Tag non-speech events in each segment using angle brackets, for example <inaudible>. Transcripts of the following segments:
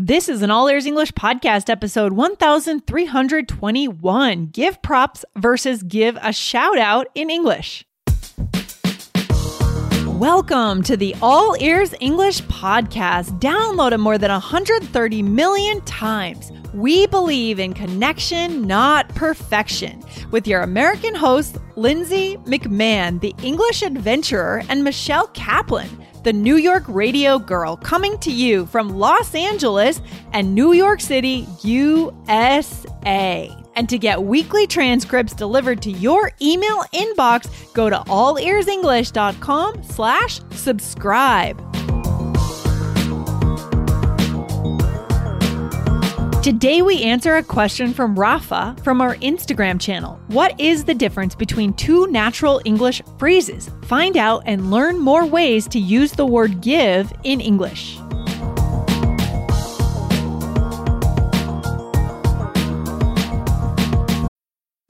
This is an All Ears English podcast episode 1321 Give Props versus Give a Shout Out in English. Welcome to the All Ears English podcast, downloaded more than 130 million times. We believe in connection, not perfection, with your American hosts, Lindsay McMahon, the English adventurer, and Michelle Kaplan the New York radio girl, coming to you from Los Angeles and New York City, USA. And to get weekly transcripts delivered to your email inbox, go to allearsenglish.com slash subscribe. Today, we answer a question from Rafa from our Instagram channel. What is the difference between two natural English phrases? Find out and learn more ways to use the word give in English.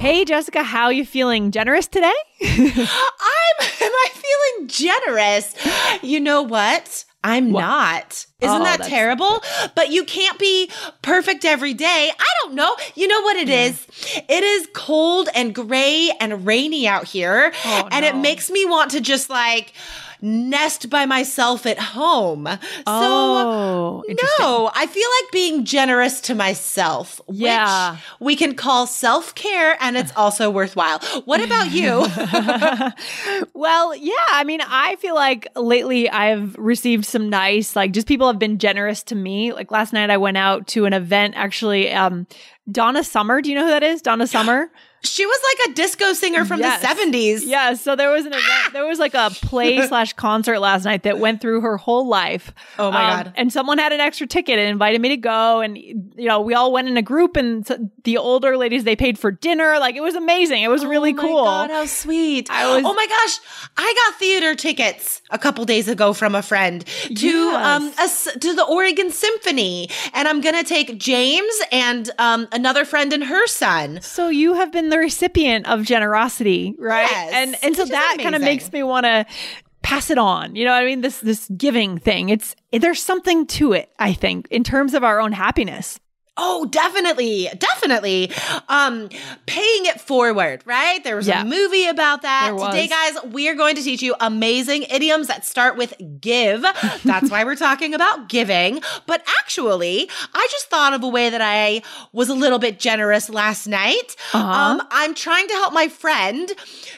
Hey Jessica, how you feeling? Generous today? <laughs> I'm am I feeling generous? You know what? I'm what? not. Isn't oh, that terrible? <laughs> But you can't be perfect every day. I don't know. You know what it is? It is cold and gray and rainy out here. Oh, and no. it makes me want to just like nest by myself at home. Oh, so no, I feel like being generous to myself, yeah. which we can call self care, and it's also worthwhile. What about you? well, yeah, I mean, I feel like lately I've received some nice, like, just people have been generous to me. Like last night, I went out to an event actually. Um, Donna Summer, do you know who that is? Donna Summer. She was like a disco singer from yes. the 70s. Yeah. So there was an event, <gasps> there was like a play <laughs> slash concert last night that went through her whole life. Oh my um, God. And someone had an extra ticket and invited me to go. And, you know, we all went in a group and the older ladies, they paid for dinner. Like it was amazing. It was oh really cool. God, how sweet. I was, oh my gosh. I got theater tickets a couple days ago from a friend to, yes. um, a, to the Oregon Symphony. And I'm going to take James and, um, another friend and her son. So you have been the recipient of generosity, right? Yes, and and so that kind of makes me want to pass it on. You know what I mean? This this giving thing. It's there's something to it, I think, in terms of our own happiness. Oh, definitely. Definitely. Um, paying it forward, right? There was yeah. a movie about that. Today, guys, we are going to teach you amazing idioms that start with give. That's why we're talking about giving. But actually, I just thought of a way that I was a little bit generous last night. Uh-huh. Um, I'm trying to help my friend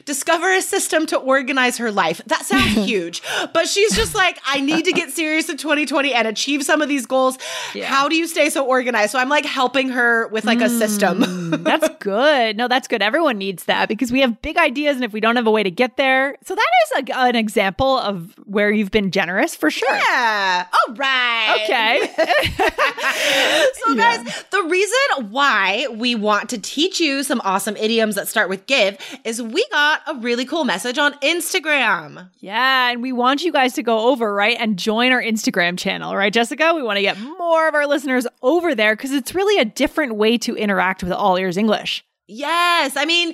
discover a system to organize her life. That sounds <laughs> huge, but she's just like, I need to get serious in 2020 and achieve some of these goals. Yeah. How do you stay so organized? So I'm like helping her with like a system. Mm, that's <laughs> good. No, that's good. Everyone needs that because we have big ideas and if we don't have a way to get there. So that is a, an example of where you've been generous for sure. Yeah. All right. Okay. <laughs> <laughs> so guys, yeah. the reason why we want to teach you some awesome idioms that start with give is we got a really cool message on Instagram. Yeah, and we want you guys to go over, right, and join our Instagram channel, right, Jessica? We want to get more of our listeners over there because it's really a different way to interact with All Ears English. Yes. I mean,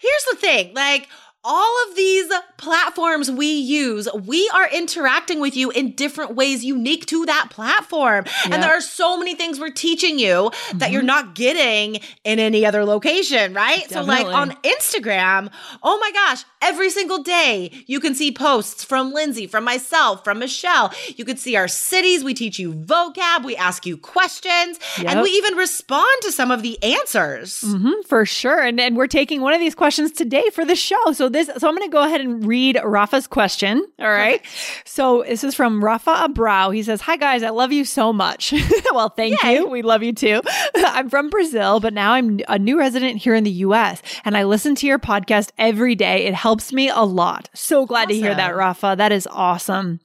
here's the thing like, all of these platforms we use, we are interacting with you in different ways unique to that platform. Yep. And there are so many things we're teaching you mm-hmm. that you're mm-hmm. not getting in any other location, right? Definitely. So, like on Instagram, oh my gosh, every single day you can see posts from Lindsay, from myself, from Michelle. You could see our cities. We teach you vocab, we ask you questions, yep. and we even respond to some of the answers. Mm-hmm, for sure. And, and we're taking one of these questions today for the show. So, this, so I'm going to go ahead and read Rafa's question. All right. so this is from Rafa Abrao. He says, Hi guys, I love you so much. <laughs> well, thank Yay. you. We love you too. <laughs> I'm from Brazil, but now I'm a new resident here in the US and I listen to your podcast every day. It helps me a lot. So glad awesome. to hear that, Rafa. That is awesome.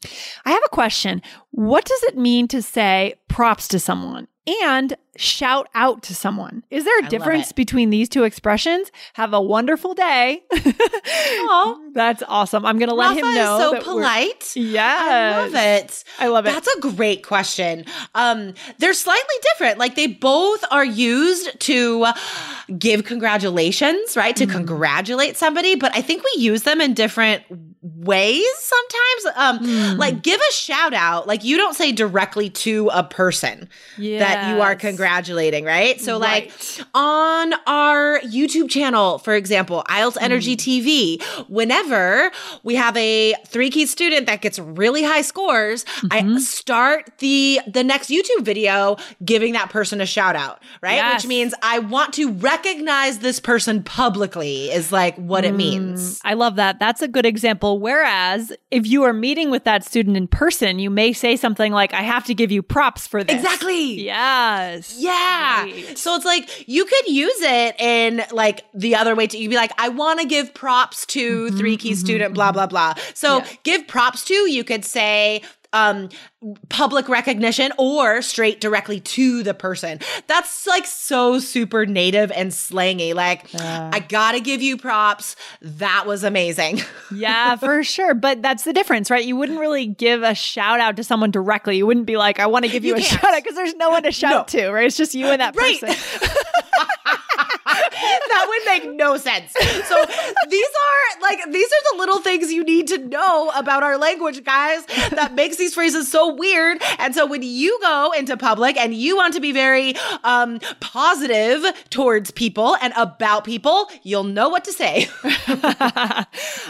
I have a question. What does it mean to say props to someone? And shout out to someone. Is there a I difference between these two expressions? Have a wonderful day. <laughs> oh, that's awesome. I'm going to let him know. so polite. Yeah, I love it. I love it. That's a great question. Um, they're slightly different. Like they both are used to give congratulations, right? To mm. congratulate somebody, but I think we use them in different ways sometimes. Um, mm. like give a shout out. Like you don't say directly to a person yes. that you are congratulating, right? So right. like on our YouTube channel, for example, IELTS Energy mm. TV, whenever we have a three key student that gets really high scores, mm-hmm. I start the the next YouTube video giving that person a shout out, right? Yes. Which means I want to recognize this person publicly is like what mm. it means. I love that. That's a good example. Whereas if you are meeting with that student in person, you may say something like, I have to give you props for this. Exactly. Yes. Yeah. Right. So it's like you could use it in like the other way to you'd be like, I want to give props to mm-hmm, three key mm-hmm, student, blah, mm-hmm. blah, blah. So yeah. give props to, you could say, um, public recognition or straight directly to the person. That's like so super native and slangy. Like, uh, I gotta give you props. That was amazing. <laughs> yeah, for sure. But that's the difference, right? You wouldn't really give a shout out to someone directly. You wouldn't be like, I want to give you, you a can't. shout out because there's no one to shout no. to, right? It's just you and that person. <laughs> That would make no sense. So these are like these are the little things you need to know about our language, guys, that makes these phrases so weird. And so when you go into public and you want to be very um, positive towards people and about people, you'll know what to say. <laughs> <laughs>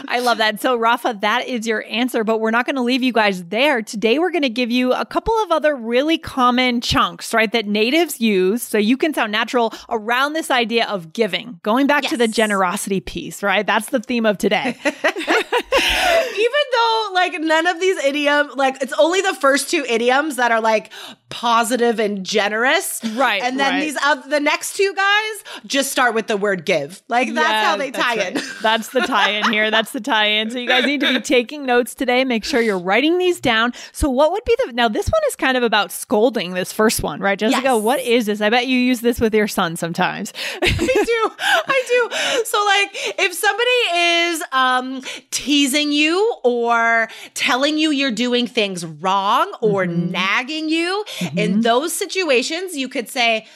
I love that. So Rafa, that is your answer, but we're not going to leave you guys there. Today we're going to give you a couple of other really common chunks, right, that natives use so you can sound natural around this idea of giving. Going back yes. to the generosity piece, right? That's the theme of today. <laughs> <laughs> Even though like none of these idioms, like it's only the first two idioms that are like positive and generous. Right. And then right. these uh, the next two guys just start with the word give. Like that's yeah, how they tie right. in. That's the tie in here. That's the tie in. So you guys need to be taking notes today. Make sure you're writing these down. So what would be the now this one is kind of about scolding this first one, right? Jessica, yes. what is this? I bet you use this with your son sometimes. I do. I do. So like if somebody is um teasing you or telling you you're doing things wrong or mm-hmm. nagging you, mm-hmm. in those situations, you could say,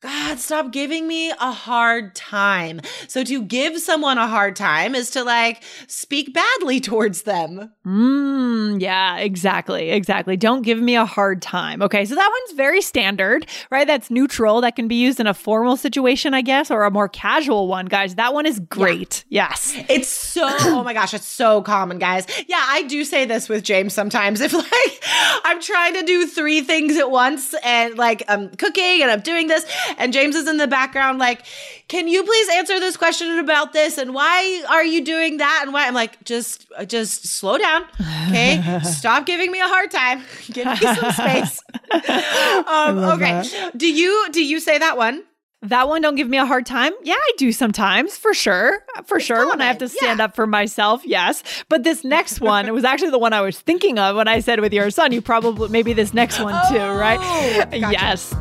God, stop giving me a hard time. So to give someone a hard time is to like speak badly <laughs> towards them. Mm, yeah, exactly. Exactly. Don't give me a hard time. Okay. So that one's very standard, right? That's neutral. That can be used in a formal situation, I guess, or a more casual one, guys. That one is great. Yeah. Yes. It's so, oh my gosh, it's so common, guys. Yeah, I do say this with James sometimes. <laughs> If like I'm trying to do three things at once and like I'm cooking and I'm doing this and James is in the background, like, can you please answer this question about this? And why are you doing that? And why? I'm like, just, just slow down. Okay. <laughs> Stop giving me a hard time. <laughs> Give me some space. <laughs> um, okay. That. Do you, do you say that one? That one don't give me a hard time. Yeah, I do sometimes, for sure. For it's sure. Common. When I have to stand yeah. up for myself, yes. But this next one, it was actually the one I was thinking of when I said with your son, you probably maybe this next one too, oh, right? Gotcha. Yes.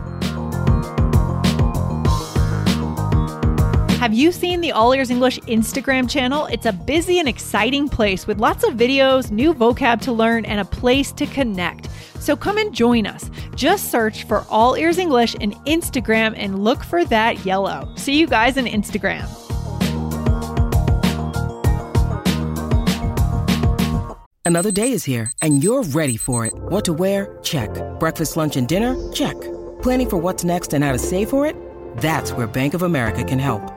Have you seen the All Ears English Instagram channel? It's a busy and exciting place with lots of videos, new vocab to learn, and a place to connect. So come and join us. Just search for All Ears English in Instagram and look for that yellow. See you guys on Instagram. Another day is here, and you're ready for it. What to wear? Check. Breakfast, lunch, and dinner? Check. Planning for what's next and how to save for it? That's where Bank of America can help.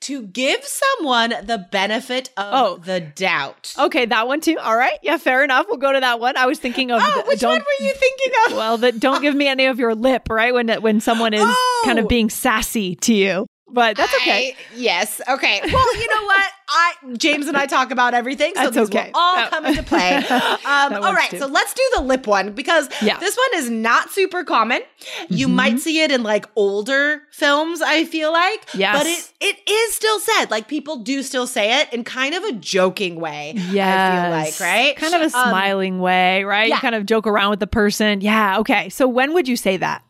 To give someone the benefit of oh. the doubt. Okay, that one too. All right. Yeah, fair enough. We'll go to that one. I was thinking of oh, the, which one were you thinking of? Well, that don't give me any of your lip, right? When when someone is oh. kind of being sassy to you. But that's okay. I, yes. Okay. Well, you know what? I James and I talk about everything, so that's these okay. will all come into play. <laughs> Um, all right. Too. So let's do the lip one because yeah. this one is not super common. You mm-hmm. might see it in like older films. I feel like, yes, but it it is still said. Like people do still say it in kind of a joking way. Yeah. I feel like right, kind of a um, smiling way, right? Yeah. You kind of joke around with the person. Yeah. Okay. So when would you say that?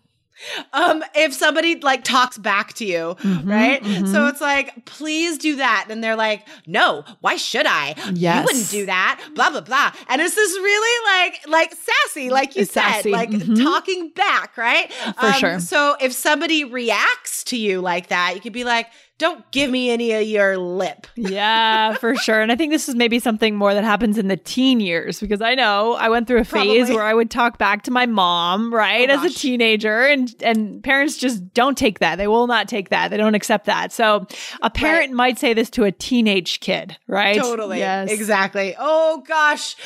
Um if somebody like talks back to you mm-hmm, right mm-hmm. so it's like please do that and they're like no why should i yes. you wouldn't do that blah blah blah and it's this really like like sassy like you it's said sassy. like mm-hmm. talking back right for um, sure so if somebody reacts to you like that you could be like don't give me any of your lip. yeah, <laughs> for sure. And I think this is maybe something more that happens in the teen years because I know I went through a phase Probably. where I would talk back to my mom, right, oh, as a teenager, and and parents just don't take that. They will not take that. They don't accept that. So a parent right. might say this to a teenage kid, right? Totally. Yes. Exactly. Oh gosh,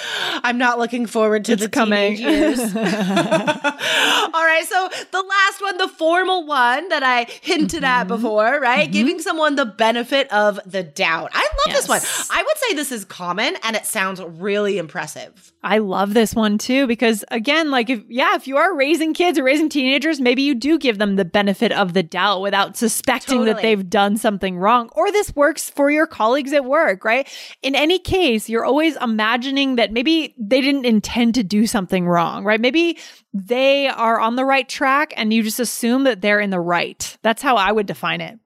I'm not looking forward to it's the coming years. <laughs> <laughs> All right. So the last one, the formal one that I hinted mm-hmm. at before, right? Mm-hmm. Giving someone the benefit of the doubt. I love yes. this one. I would say this is common and it sounds really impressive. I love this one too because again, like if yeah, if you are raising kids or raising teenagers, maybe you do give them the benefit of the doubt without suspecting totally. that they've done something wrong. Or this works for your colleagues at work, right? In any case, you're always imagining that maybe they didn't intend to do something wrong, right? Maybe they are on the right track and you just assume that they're in the right. That's how I would define it.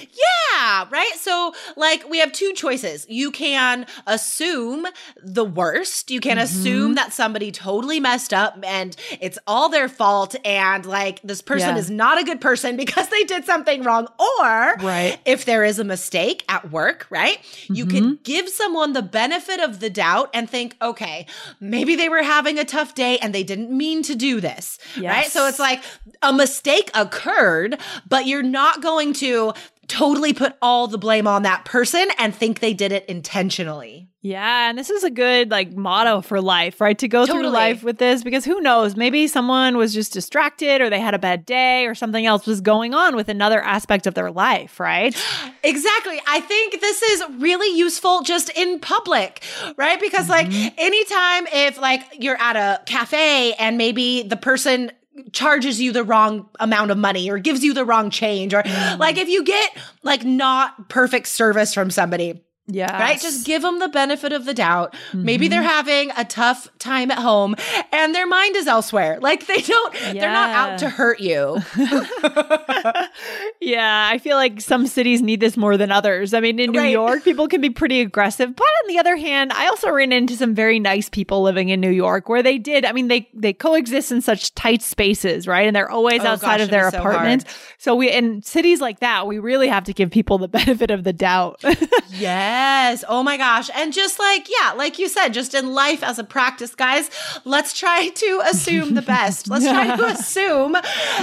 Yeah, right? So, like, we have two choices. You can assume the worst. You can mm-hmm. assume that somebody totally messed up and it's all their fault, and like, this person yeah. is not a good person <laughs> because they did something wrong. Or, right. if there is a mistake at work, right? Mm-hmm. You can give someone the benefit of the doubt and think, okay, maybe they were having a tough day and they didn't mean to do this, yes. right? So, it's like a mistake occurred, but you're not going to totally put all the blame on that person and think they did it intentionally. Yeah, and this is a good like motto for life, right? To go totally. through life with this because who knows, maybe someone was just distracted or they had a bad day or something else was going on with another aspect of their life, right? <gasps> Exactly. I think this is really useful just in public, right? Because mm-hmm. like anytime if like you're at a cafe and maybe the person charges you the wrong amount of money or gives you the wrong change or mm. like if you get like not perfect service from somebody yeah. Right? Just give them the benefit of the doubt. Mm-hmm. Maybe they're having a tough time at home and their mind is elsewhere. Like they don't, yeah. they're not out to hurt you. <laughs> yeah. I feel like some cities need this more than others. I mean, in New right. York, people can be pretty aggressive. But on the other hand, I also ran into some very nice people living in New York where they did, I mean, they, they coexist in such tight spaces, right? And they're always oh, outside gosh, of their apartments. So, so we, in cities like that, we really have to give people the <laughs> benefit of the doubt. yeah. Yes. Oh my gosh. And just like, yeah, like you said, just in life as a practice, guys, let's try to assume the best. Let's try to <laughs> assume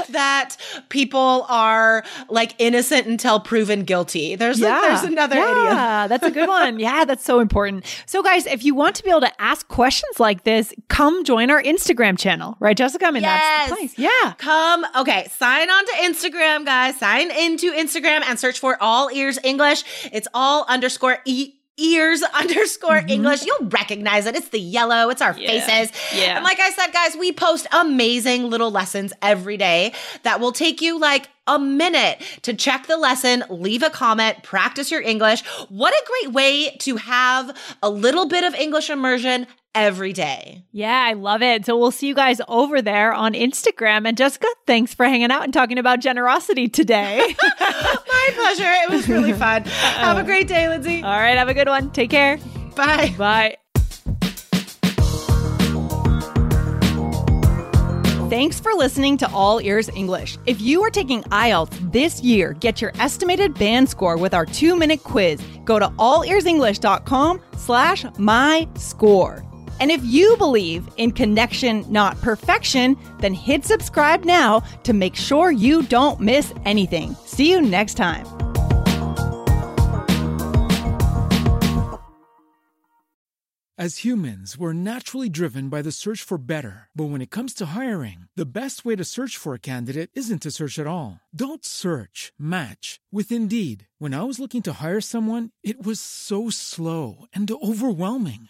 that people are like innocent until proven guilty. There's yeah. a, there's another yeah, idiom. Yeah, <laughs> that's a good one. Yeah, that's so important. So guys, if you want to be able to ask questions like this, come join our Instagram channel, right, Jessica? I mean, yes. that's the place. Yeah. Come. Okay. Sign on to Instagram, guys. Sign into Instagram and search for all ears English. It's all underscore e- ears <laughs> underscore mm-hmm. English. You'll recognize it. It's the yellow, it's our yeah. faces. Yeah. And like I said, guys, we post amazing little lessons every day that will take you like a minute to check the lesson, leave a comment, practice your English. What a great way to have a little bit of English immersion every day. Yeah, I love it. So we'll see you guys over there on Instagram. And Jessica, thanks for hanging out and talking about generosity today. <laughs> <laughs> My pleasure. It was really fun. <laughs> have a great day, Lindsay. All right, have a good one. Take care. Bye. Bye. Thanks for listening to All Ears English. If you are taking IELTS this year, get your estimated band score with our two-minute quiz. Go to allearsenglish.com slash my score. And if you believe in connection, not perfection, then hit subscribe now to make sure you don't miss anything. See you next time. As humans, we're naturally driven by the search for better. But when it comes to hiring, the best way to search for a candidate isn't to search at all. Don't search, match with Indeed. When I was looking to hire someone, it was so slow and overwhelming.